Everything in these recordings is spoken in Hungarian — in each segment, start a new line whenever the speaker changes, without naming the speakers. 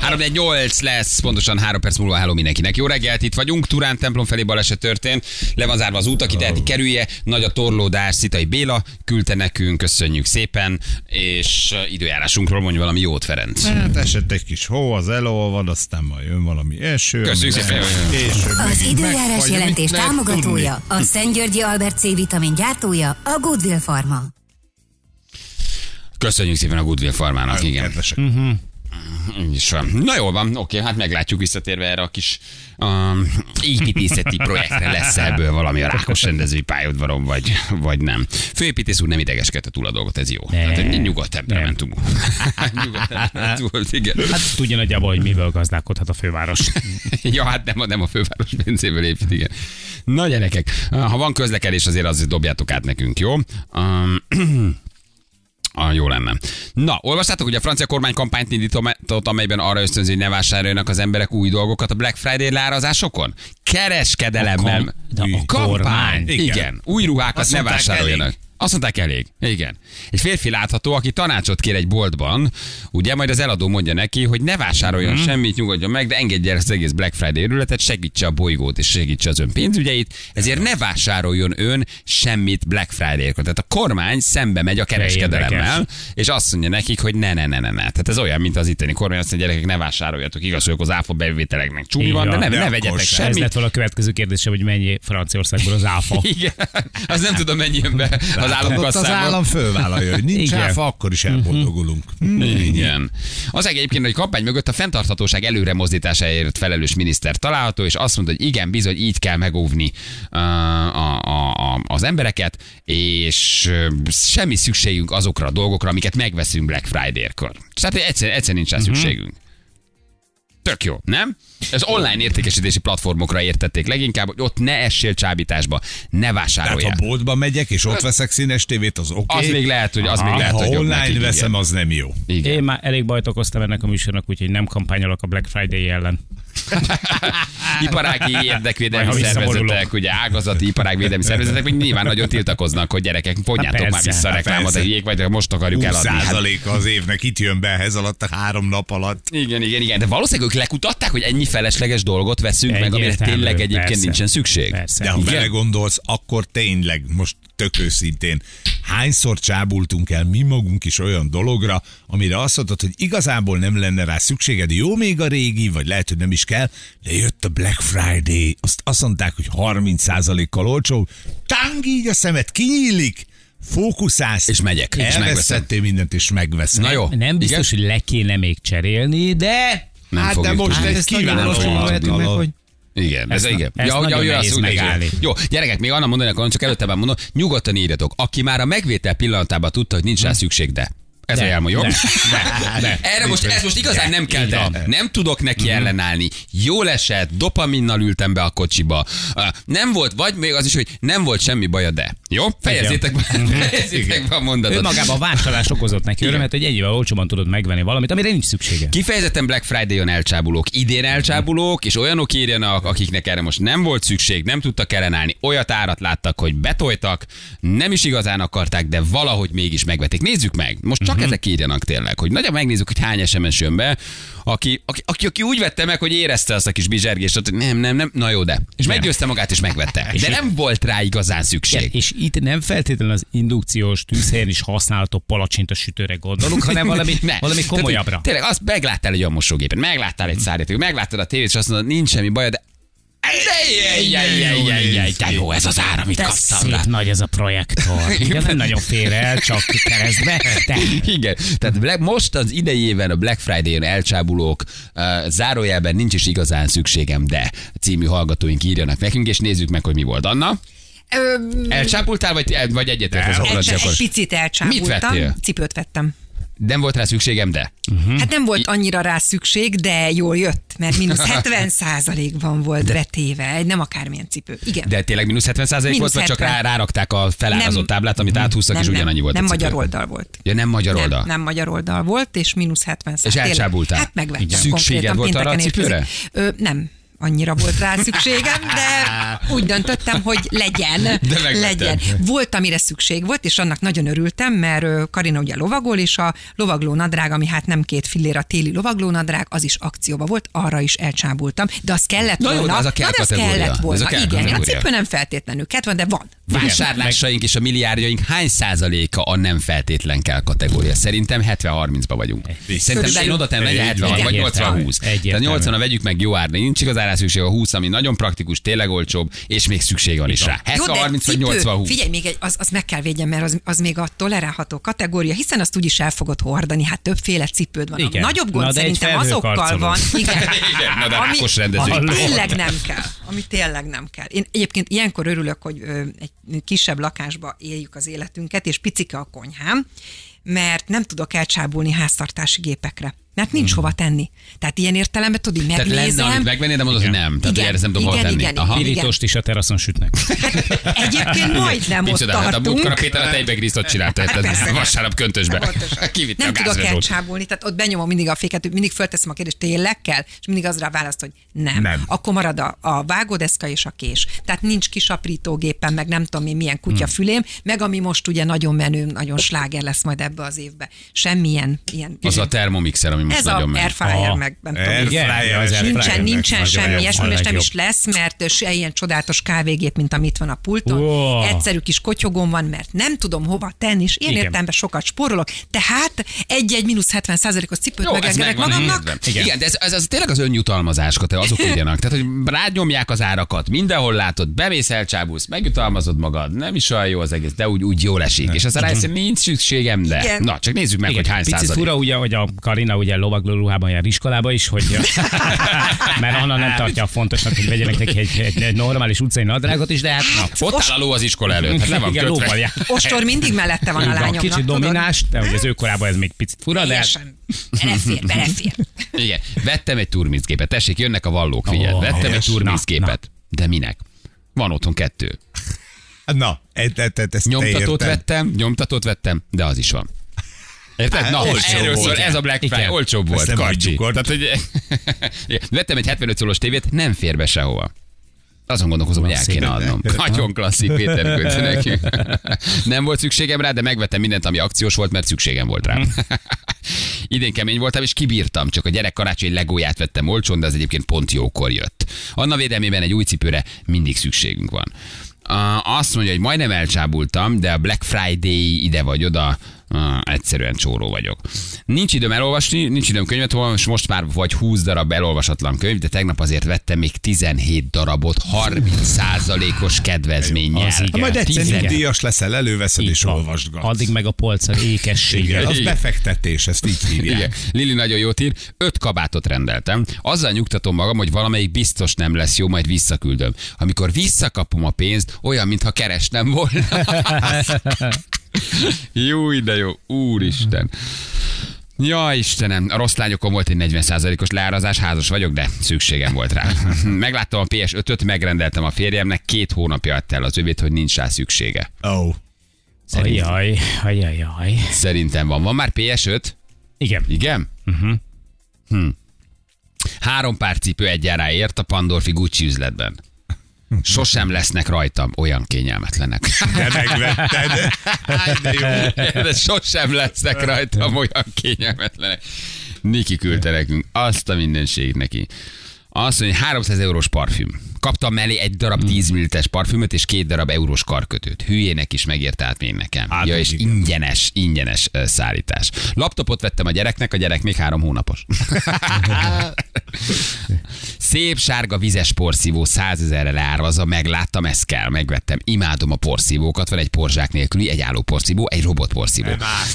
318 lesz, pontosan 3 perc múlva háló mindenkinek. Jó reggelt, itt vagyunk, Turán templom felé baleset történt, le van zárva az út, aki teheti kerülje, nagy a torlódás, Szitai Béla küldte nekünk, köszönjük szépen, és időjárásunkról mondj valami jót, Ferenc.
Hát esett egy kis hó, az elolvad, aztán majd jön valami eső.
Köszönjük szépen.
Az időjárás jelentés támogatója, hm. a Szentgyörgyi Albert C vitamin gyártója, a Goodwill Pharma.
Köszönjük szépen a Goodwill Farmának, igen.
Kedvesek.
Uh-huh. Így van. Na jól van, oké, hát meglátjuk visszatérve erre a kis um, építészeti projektre lesz ebből valami a rákos rendezői pályaudvaron, vagy, vagy nem. Főépítész úr nem idegeskedett túl a dolgot, ez jó.
Ne.
Tehát egy nyugodt temperamentum. nyugodt volt, igen.
Hát tudja nagyjából, hogy miből gazdálkodhat a főváros.
ja, hát nem, nem a főváros pénzéből épít, igen. Na gyerekek, ha van közlekedés, azért azért dobjátok át nekünk, jó? Um, a, jó lenne. Na, olvastátok, hogy a francia kormány kampányt indított, amelyben arra ösztönzi, hogy ne vásároljanak az emberek új dolgokat a Black Friday leárazásokon? Kereskedelemmel.
A, kam- a
kampány. Igen.
igen.
Új ruhákat
Azt
ne vásároljanak.
Elég.
Azt mondták elég. Igen. Egy férfi látható, aki tanácsot kér egy boltban, ugye majd az eladó mondja neki, hogy ne vásároljon hmm. semmit, nyugodjon meg, de engedje el az egész Black Friday őrületet, segítse a bolygót és segítse az ön pénzügyeit, ezért ne vásároljon ön semmit Black Friday-kor. Tehát a kormány szembe megy a kereskedelemmel, és azt mondja nekik, hogy ne, ne, ne, ne, ne. Tehát ez olyan, mint az itteni kormány, azt mondja, gyerekek, ne vásároljatok, igaz, hogy az áfa bevételeknek csúmi van, de ne,
de
ne vegyetek
semmit.
Ez lett volna a következő kérdésem, hogy mennyi Franciaországból az áfa.
Igen, az nem tudom, mennyi be az
hát államnak
az
állam fölvállalja, hogy nincs
Igen.
áfa, akkor is elboldogulunk. Mhm. Mhm.
Igen. Az egyébként, hogy kampány mögött a fenntarthatóság előre mozdításáért felelős miniszter található, és azt mondta, hogy igen, bizony így kell megóvni a, a, a, az embereket, és semmi szükségünk azokra a dolgokra, amiket megveszünk Black Friday-kor. Tehát egyszerűen egyszer nincs rá mhm. szükségünk. Tök jó, nem? Ez online értékesítési platformokra értették leginkább, hogy ott ne essél csábításba, ne
vásároljál.
Tehát
ha boltba megyek és ott veszek színes tévét, az oké. Okay.
Az még lehet, hogy az még lehet,
ha
hogy
online
nekik,
veszem,
igen.
az nem jó.
Igen.
Én már elég bajt okoztam ennek a műsornak, úgyhogy nem kampányolok a Black Friday ellen.
iparági érdekvédelmi szervezetek, ugye ágazati iparágvédelmi szervezetek, még nyilván nagyon tiltakoznak, hogy gyerekek,
vonjátok
már vissza a reklámot,
a
hülyék vagy most akarjuk eladni. Hát-
20 az évnek itt jön be ez alatt a három nap alatt.
Igen, igen, igen. De valószínűleg ők lekutatták, hogy ennyi felesleges dolgot veszünk meg, amire tényleg egyébként nincsen szükség.
De ha belegondolsz, akkor tényleg most tök őszintén, hányszor csábultunk el mi magunk is olyan dologra, amire azt mondtad, hogy igazából nem lenne rá szükséged, jó még a régi, vagy lehet, hogy nem is kell, de jött a Black Friday, azt azt mondták, hogy 30%-kal olcsó, táng így a szemed, kinyílik, fókuszálsz,
és megyek. És
elveszettél mindent, és megveszed.
Na jó.
Nem biztos,
Igen?
hogy le kéne még cserélni, de...
Nem
hát de most egy hát
kívánatos hogy
igen, ez,
ez
igen.
Ezt ja,
ja,
ja,
azt
megállni.
Jó, gyerekek, még annak mondani akarom, csak előtte már mondom, nyugodtan írjatok. Aki már a megvétel pillanatában tudta, hogy nincs rá hm. szükség, de. Ez ne,
a
jelma, jó?
Ne, ne, ne,
Erre most, ez most igazán nem kell
nem.
nem tudok neki mm-hmm. ellenállni. Jól esett, dopaminnal ültem be a kocsiba. Nem volt, vagy még az is, hogy nem volt semmi baja, de. Jó? Fejezzétek be, mhm. fejezzétek be a mondatot.
Ő magában a vásárlás okozott neki örömet, hogy ennyivel olcsóban tudod megvenni valamit, amire nincs szüksége.
Kifejezetten Black Friday-on elcsábulók. Idén elcsábulók, és olyanok írjanak, akiknek erre most nem volt szükség, nem tudtak ellenállni. Olyat árat láttak, hogy betoltak, nem is igazán akarták, de valahogy mégis megvették. Nézzük meg. Most csak
csak
ezek írjanak tényleg, hogy nagyon megnézzük, hogy hány SMS jön be, aki, aki, aki, aki úgy vette meg, hogy érezte azt a kis bizsergést, hogy nem, nem, nem, na jó, de. És nem. meggyőzte magát, és megvette. De nem volt rá igazán szükség.
Igen, és itt nem feltétlenül az indukciós tűzhelyen is használható palacsinta sütőre gondolunk, hanem valami,
ne.
valami komolyabbra.
Tehát, tényleg azt megláttál egy olyan mosógépet, megláttál egy szárnyat, megláttad a tévét, és azt mondod, nincs semmi baj, de de
jó ez az ára, amit kaptam. Szép nagy ez a projektor.
Igen, nem nagyon fér el, csak keresztbe. De... Igen, tehát most az idei éven a Black Friday-on elcsábulók, zárójelben nincs is igazán szükségem, de című hallgatóink írjanak nekünk, és nézzük meg, hogy mi volt. Anna? Elcsápultál, vagy, vagy egyetért az
Egy picit elcsábultam.
Mit vettél?
Cipőt vettem.
Nem volt rá szükségem, de.
Hm? Hát nem volt annyira rá szükség, de jól jött, mert mínusz 70 százalékban volt vetéve, egy nem akármilyen cipő. Igen.
De tényleg mínusz 70% volt,
Mínusz
vagy csak
70.
rá, rárakták a felárazott
Nem.
táblát, amit áthúztak, és ugyanannyi volt
nem
a
magyar oldal volt.
Ja, nem magyar oldal.
Nem, nem magyar oldal volt, és mínusz 70%
És elcsábultál?
Hát megvettem.
Szükséged volt arra a cipőre?
Ö, nem. Annyira volt rá szükségem, de úgy döntöttem, hogy legyen.
De
legyen. Volt, amire szükség volt, és annak nagyon örültem, mert Karina ugye lovagol, és a lovagló nadrág, ami hát nem két fillér a téli lovagló nadrág, az is akcióba volt, arra is elcsábultam. De az kellett
Na jó,
volna.
de az a kell
Na, de az kellett
Ez a
volna.
kell
Igen, a cipő nem feltétlenül kellett volna, de van.
Vásárlásaink és a milliárdjaink hány százaléka a nem feltétlen kell kategória? Szerintem 70-30-ba vagyunk. Szerintem én oda tennem, legyen 70 vagy
Egyértelmű.
80-20. Tehát
Egyértelmű.
80 vegyük meg jó árni, nincs igazán rá szükség, a 20, ami nagyon praktikus, tényleg olcsóbb, és még szükség van is rá.
Jó, de
70-30 vagy
cipő,
80-20.
Figyelj, még egy, az, az meg kell védjem, mert az, az még a tolerálható kategória, hiszen azt úgyis el fogod hordani, hát többféle cipőd van.
Igen.
A nagyobb gond
Na,
szerintem azokkal
felhőkarcoló.
van. Igen,
Igen, na de
ami,
rendező.
ami tényleg nem kell. Ami tényleg nem kell. Én egyébként ilyenkor örülök, hogy ö, egy kisebb lakásba éljük az életünket, és picike a konyhám, mert nem tudok elcsábulni háztartási gépekre. Mert nincs hova tenni. Tehát ilyen értelemben tudod, így
Hmm. Tehát lenne,
megnézem.
amit megvenni, de mondod, hogy nem. Tehát,
Igen,
erre nem tudom
igen,
tenni.
igen,
Aha.
Pirítost is a teraszon sütnek.
Egyébként majdnem ott
Micsoda, hát a
tartunk.
múltkor a Péter a tejbegrisztot csinálta,
Hát
hát
persze.
vasárnap köntösbe. Kivitte
nem
a
tudok elcsábulni, tehát ott benyomom mindig a féket, mindig fölteszem a kérdést, tényleg kell? És mindig az rá választ, hogy nem.
Nem.
Akkor marad a, a vágódeszka és a kés. Tehát nincs kisaprítógépen, meg nem tudom én milyen kutyafülém, meg ami most ugye nagyon menő, nagyon sláger lesz majd ebbe az évbe. Semmilyen ilyen.
Az a termomixer, ami most
ez
nagyon
a
megy.
airfryer,
Ah.
meg nem tudom.
Igen, az
Nincsen, nincsen semmi ilyesmi, és nem is lesz, mert se ilyen csodálatos kávégép, mint amit van a pulton.
Ó.
Egyszerű kis kotyogom van, mert nem tudom hova tenni, és
Igen.
értelemben sokat spórolok. Tehát egy-egy mínusz 70 százalékos cipőt
ez megvan
magamnak.
Igen.
Igen, de ez, ez, ez tényleg az önjutalmazás, te azok írjanak. Tehát, hogy rányomják az árakat, mindenhol látod, bemész, elcsábulsz, megjutalmazod magad, nem is olyan jó az egész, de úgy, úgy jól esik. És aztán rájössz, nincs szükségem, de.
Igen.
Na, csak nézzük meg, hogy hány
Picit
százalék.
fura ugye, hogy a Karina ugye lovagló ruhában jár iskolába is, hogy mert Anna nem tartja fontosnak, hogy vegyenek neki egy, egy, egy normális utcai nadrágot is, de hát na,
Ott áll a ló az iskola előtt, hát le van
igen,
kötve.
lóval jár.
Ostor mindig mellette van a lányomnak.
Kicsit
tudod?
domináns, de hogy az ő korában ez még picit fura, de.
Belefér, belefér.
Igen, vettem egy turmizgépet. Tessék, jönnek a vallók, figyelj.
Ó,
vettem egy turmizgépet. De minek? Van otthon kettő.
Na, e- e- e- ezt te
Nyomtatót
érted.
vettem, nyomtatót vettem, de az is van. Érted? Na,
olcsó
erről
volt.
szól, ez a Black Friday,
Igen.
olcsóbb volt, karcsi. Tehát, hogy... Vettem egy 75 szólós tévét, nem fér be sehova. Azon gondolkozom, hogy el kéne adnom. Nagyon klasszik, Péter küldte nekünk. Nem volt szükségem rá, de megvettem mindent, ami akciós volt, mert szükségem volt rá. Idén kemény voltam, és kibírtam. Csak a gyerek karácsony legóját vettem olcsón, de az egyébként pont jókor jött. Anna védelmében egy új cipőre mindig szükségünk van. Azt mondja, hogy majdnem elcsábultam, de a Black Friday ide vagy oda, uh, egyszerűen csóró vagyok. Nincs időm elolvasni, nincs időm könyvet olvasni, és most már vagy 20 darab elolvasatlan könyv, de tegnap azért vettem még 17 darabot, 30 os kedvezménnyel.
Az igen.
Majd egyszer
17.
nyugdíjas leszel, előveszed
így
és
van.
olvasgatsz.
Addig meg a polccal ékessége.
Igen, az befektetés, ezt így hívják.
Igen. Lili nagyon jót ír, öt kabátot rendeltem. Azzal nyugtatom magam, hogy valamelyik biztos nem lesz jó, majd visszaküldöm. Amikor visszakapom a pénzt, olyan, mintha kerestem volna. jó, de jó. Úristen. Ja, Istenem, a rossz lányokon volt egy 40%-os leárazás, házas vagyok, de szükségem volt rá. Megláttam a PS5-öt, megrendeltem a férjemnek, két hónapja adta el az övét, hogy nincs rá szüksége.
Ó,
Szerintem,
Ajaj, ajaj, ajaj.
szerintem van. Van már PS5?
Igen.
Igen? Uh-huh. Hm. Három pár cipő egyára ért a Pandorfi Gucci üzletben. Sosem lesznek rajtam olyan kényelmetlenek.
de megvetted. De jó.
De sosem lesznek rajtam olyan kényelmetlenek. Niki küldte nekünk azt a mindenség neki. Azt mondja, 300 eurós parfüm. Kaptam mellé egy darab 10 ml parfümöt és két darab eurós karkötőt. Hülyének is megért át még nekem.
Hát,
ja, és
igen.
ingyenes, ingyenes szállítás. Laptopot vettem a gyereknek, a gyerek még három hónapos. Szép sárga vizes porszívó 100 ezerre leárvazva, megláttam, ezt kell, megvettem. Imádom a porszívókat, van egy porzsák nélküli, egy álló porszívó, egy robot porszívó.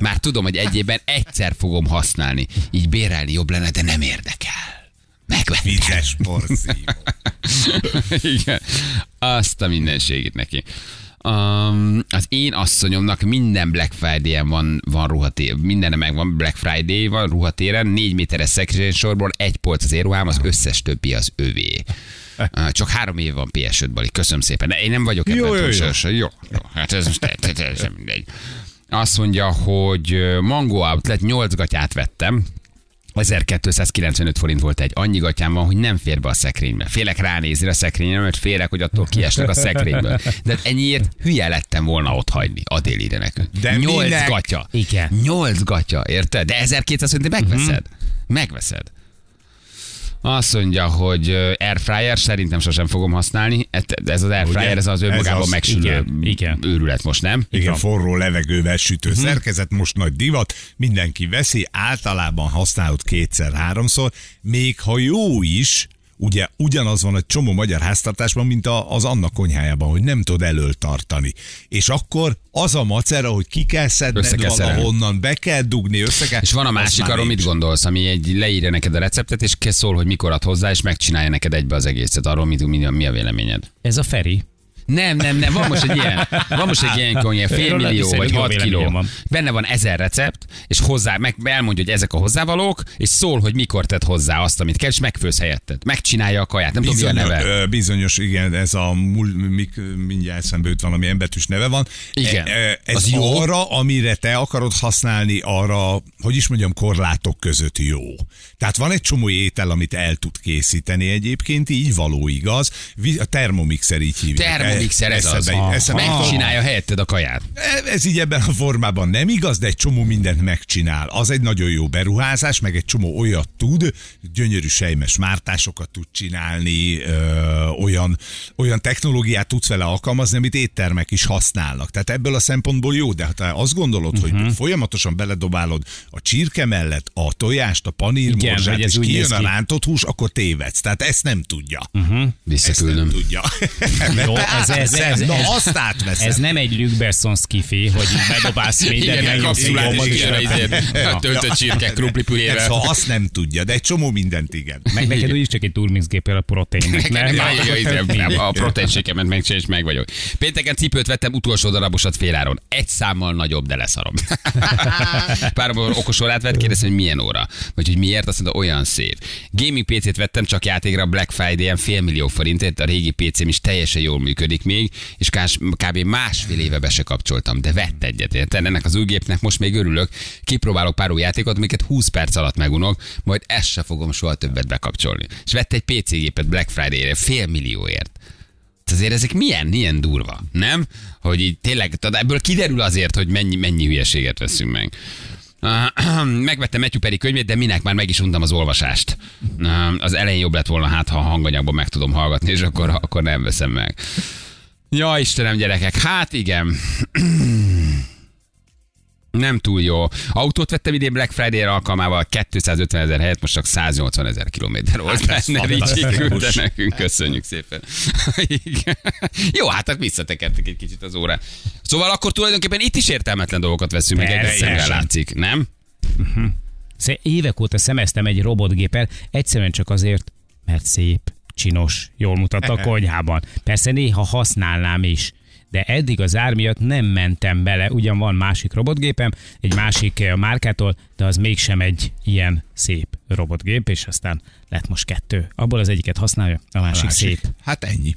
Már tudom, hogy egy évben egyszer fogom használni. Így bérelni jobb lenne, de nem érdekel. Megvettem.
Vizes porszívó.
Igen. Azt a mindenségét neki. Um, az én asszonyomnak minden Black Friday-en van, van ruhatér, minden megvan Black Friday van ruhatéren, négy méteres szekrény sorból, egy polc az éruhám, az összes többi az övé. Uh, Csak három év van PS5 bali, köszönöm szépen. De én nem vagyok ebben
Jó, jó, jó.
Jó, jó, hát ez most te- teljesen mindegy. Azt mondja, hogy ö, Mango Outlet 8 gatyát vettem, 1295 forint volt egy. Annyi gatyám van, hogy nem fér be a szekrénybe. Félek ránézni a szekrényre, mert félek, hogy attól kiesnek a szekrényből. De hát ennyiért hülye lettem volna ott hagyni. Adél ide nekünk.
De
Nyolc
minek?
gatya.
Igen.
Nyolc gatya, érted? De 1200 forint megveszed. Megveszed. Azt mondja, hogy airfryer szerintem sosem fogom használni. Ez az airfryer, ez az
Ez
önmagában
az,
megsülő
igen, igen.
őrület most, nem?
Igen, forró levegővel sütő
Mhm.
szerkezet, most nagy divat, mindenki veszi, általában használod kétszer-háromszor, még ha jó is, ugye ugyanaz van egy csomó magyar háztartásban, mint a, az annak konyhájában, hogy nem tudod elől tartani. És akkor az a macera, hogy ki kell szedned
kell
valahonnan, be kell dugni, össze kell...
És van a másik, arról mit gondolsz, ami egy leírja neked a receptet, és kész szól, hogy mikor ad hozzá, és megcsinálja neked egybe az egészet. Arról mit, mi, mi a véleményed?
Ez a Feri.
Nem, nem, nem, van most egy ilyen, van most egy ilyen konyha, fél
Róla
millió vagy
jó
6
véleményem
kiló.
van.
Benne van ezer recept, és hozzá, meg elmondja, hogy ezek a hozzávalók, és szól, hogy mikor tedd hozzá azt, amit kell, és megfőz helyetted. Megcsinálja a kaját, nem tudom, mi a
Bizonyos,
neve.
bizonyos, igen, ez a mul, mik, mindjárt eszembe jut valami embetűs neve van.
Igen.
E- e, Ez
Az jó.
arra, amire te akarod használni, arra, hogy is mondjam, korlátok között jó. Tehát van egy csomó étel, amit el tud készíteni egyébként, így való igaz. A termomixer így hívják.
Termomixer, ez az.
Eszembe-.
Megcsinálja helyetted a kaját.
Ez így ebben a formában nem igaz, de egy csomó mindent megcsinál. Az egy nagyon jó beruházás, meg egy csomó olyat tud, gyönyörű sejmes mártásokat tud csinálni, ö, olyan, olyan technológiát tudsz vele alkalmazni, amit éttermek is használnak. Tehát ebből a szempontból jó, de ha te azt gondolod, uh-huh. hogy folyamatosan beledobálod a csirke mellett a tojást, a panír
Igen,
morzsát,
hogy ez
és kijön
néz
a
ki.
rántott hús, akkor tévedsz. Tehát ezt nem tudja. Uh-huh. Ezt
Visszaküldöm.
nem tudja.
Jó, ez, ez, ez,
Na,
ez,
azt átveszem.
ez nem egy Luke Besson skifi, hogy bedobálsz mindent.
Igen, kapszulát, izé,
Ja.
töltött csirke, krumpli
Nem,
pürével.
szóval azt nem tudja, de egy csomó mindent igen.
Meg neked úgyis csak egy turmixgéppel a? Nem,
a proteinsékemet megcsinálj, és meg vagyok. Pénteken cipőt vettem, utolsó darabosat féláron. Egy számmal nagyobb, de leszarom. Pár okos órát vett, kérdeztem, hogy milyen óra. Vagy hogy miért, azt mondta, olyan szép. Gaming PC-t vettem csak játékra Black Friday-en fél millió forintért, a régi PC-m is teljesen jól működik még, és kb. másfél éve be se kapcsoltam, de vett egyet, érted? Ennek az új gépnek most még örülök, kipróbálok pár új játékot, amiket 20 perc alatt megunok, majd ezt se fogom soha többet bekapcsolni. És vett egy PC gépet Black Friday-re fél millióért. Tehát azért ezek milyen, milyen durva, nem? Hogy így tényleg, ebből kiderül azért, hogy mennyi, mennyi hülyeséget veszünk meg. Megvettem Matthew Perry könyvét, de minek már meg is untam az olvasást. Az elején jobb lett volna, hát ha a hanganyagban meg tudom hallgatni, és akkor, akkor nem veszem meg. Ja, Istenem, gyerekek, hát igen. Nem túl jó. Autót vettem idén Black Friday alkalmával 250 ezer helyett, most csak 180 ezer kilométer volt
Hát
benne. Ricsi küldte nekünk, köszönjük szépen. Igen. jó, hát akkor visszatekertek egy kicsit az órát. Szóval akkor tulajdonképpen itt is értelmetlen dolgokat veszünk meg, egy szemben látszik, nem?
Szé- Évek óta szemeztem egy robotgéppel, egyszerűen csak azért, mert szép, csinos, jól mutat a konyhában. Persze néha használnám is, de eddig az ár miatt nem mentem bele. Ugyan van másik robotgépem, egy másik eh, márkától, de az mégsem egy ilyen szép robotgép, és aztán lett most kettő. Abból az egyiket használja, a másik, szép.
Hát ennyi.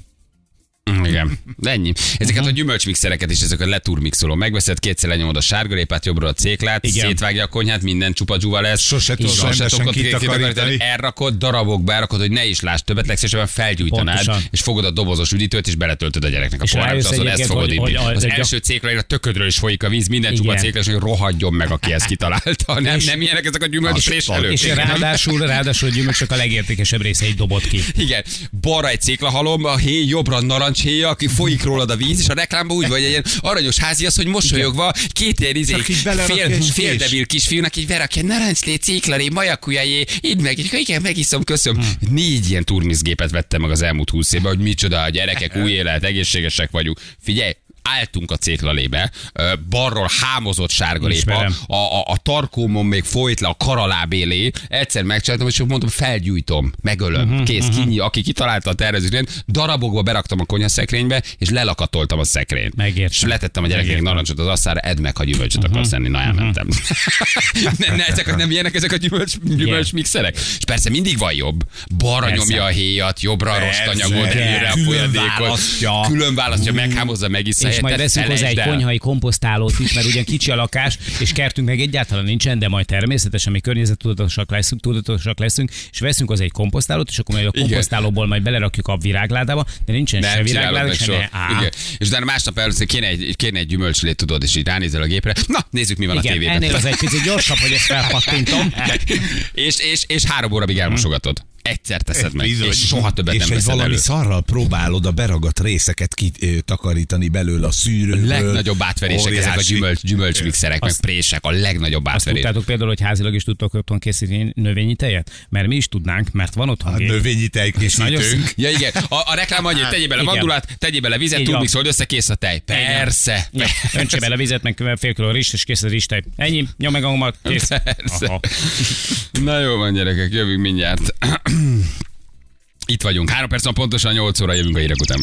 Igen, de ennyi. Ezeket a gyümölcsmixereket is, ezeket leturmixoló. Megveszed, kétszer lenyomod a sárgarépát, jobbra a céklát,
Igen.
szétvágja a konyhát, minden csupa dzsuva lesz.
Sose tudod rendesen
tudod
kitakarítani.
Elrakod, darabokba elrakod, hogy ne is láss többet, legszívesebben felgyújtanád,
Pontosan.
és fogod a dobozos üdítőt, és beletöltöd a gyereknek a
És
és
rájössz
azon ezt fogod
hogy-
inni. Az
egy-
első a töködről is folyik a víz, minden csupa és hogy rohadjon meg, aki ezt kitalálta. Nem,
És-
nem ilyenek ezek a gyümölcsfréselők.
És ráadásul, ráadásul a gyümölcsök a legértékesebb részeit dobott ki.
Igen, balra egy céklahalom, a héj, jobbra narancshéja, aki folyik rólad a víz, és a reklámban úgy vagy egy ilyen aranyos házi az, hogy mosolyogva két ilyen izé, fél, fél debil kisfiúnak így verakja, narancslé, céklaré, majakujajé, idd meg, és igen, megiszom, köszönöm.
Hmm.
Négy ilyen turmizgépet vettem meg az elmúlt húsz évben, hogy micsoda, a gyerekek, új élet, egészségesek vagyunk. Figyelj, álltunk a céklalébe, ö, balról hámozott sárgalépa,
Ismerem.
a, a, a tarkómon még folyt le a karaláb élé, egyszer megcsináltam, és mondtam, felgyújtom, megölöm,
Mhm,
uh-huh, kész, uh-huh. kinyi, aki kitalálta a tervezést, darabokba beraktam a konyhaszekrénybe, és lelakatoltam a szekrényt.
Megértem.
És letettem a
Megértem.
narancsot az asszára, edd meg, ha gyümölcsöt uh-huh. akarsz enni, na elmentem. ne, ne, ezek nem ilyenek ezek a gyümölcs, gyümölcs mixerek? És persze mindig van jobb. Balra nyomja a héjat, jobbra a rostanyagot, előre a
Külön
folyadékot. Külön választja, meghámozza, megissza
És majd veszünk hozzá egy
el.
konyhai komposztálót is, mert ugyan kicsi a lakás, és kertünk meg egyáltalán nincsen, de majd természetesen mi környezettudatosak leszünk, tudatosak leszünk, és veszünk hozzá egy komposztálót, és akkor majd a komposztálóból majd belerakjuk a virágládába, de nincsen se
Nem csinálod
virágláda, se ne.
Igen. És utána másnap először kéne egy, kéne egy gyümölcslét, tudod, és így ránézel a gépre. Na, nézzük, mi van a
Igen,
tévében.
ennél az egy picit gyorsabb, hogy ezt felpattintom.
és, és, és három óráig elmosogatod. Egyszer teszed meg,
Bizony.
és soha többet
és
nem veszed
valami
elő.
szarral próbálod a beragadt részeket kitakarítani belőle a szűrőből.
legnagyobb átverések ezek a
Óriási.
gyümölcs, gyümölcsmixerek, meg
Azt-
prések, a legnagyobb
Azt
átverés.
tudtátok például, hogy házilag is tudtok otthon készíteni növényi tejet? Mert mi is tudnánk, mert van otthon
A
gép.
növényi
nagyon
tejkészítőnk.
szép.
Ja igen, a, a reklám annyi, tegyél bele
Igen.
mandulát, tegyél bele vizet, turmixold össze, kész a tej. Persze.
Ja, öntse bele vizet, meg fél kiló rizs, és kész a rizstej. Ennyi, nyom meg a kész.
Persze. Na jó van, gyerekek, jövünk mindjárt. Itt vagyunk. Három perc pontosan 8 óra jövünk a hírek után.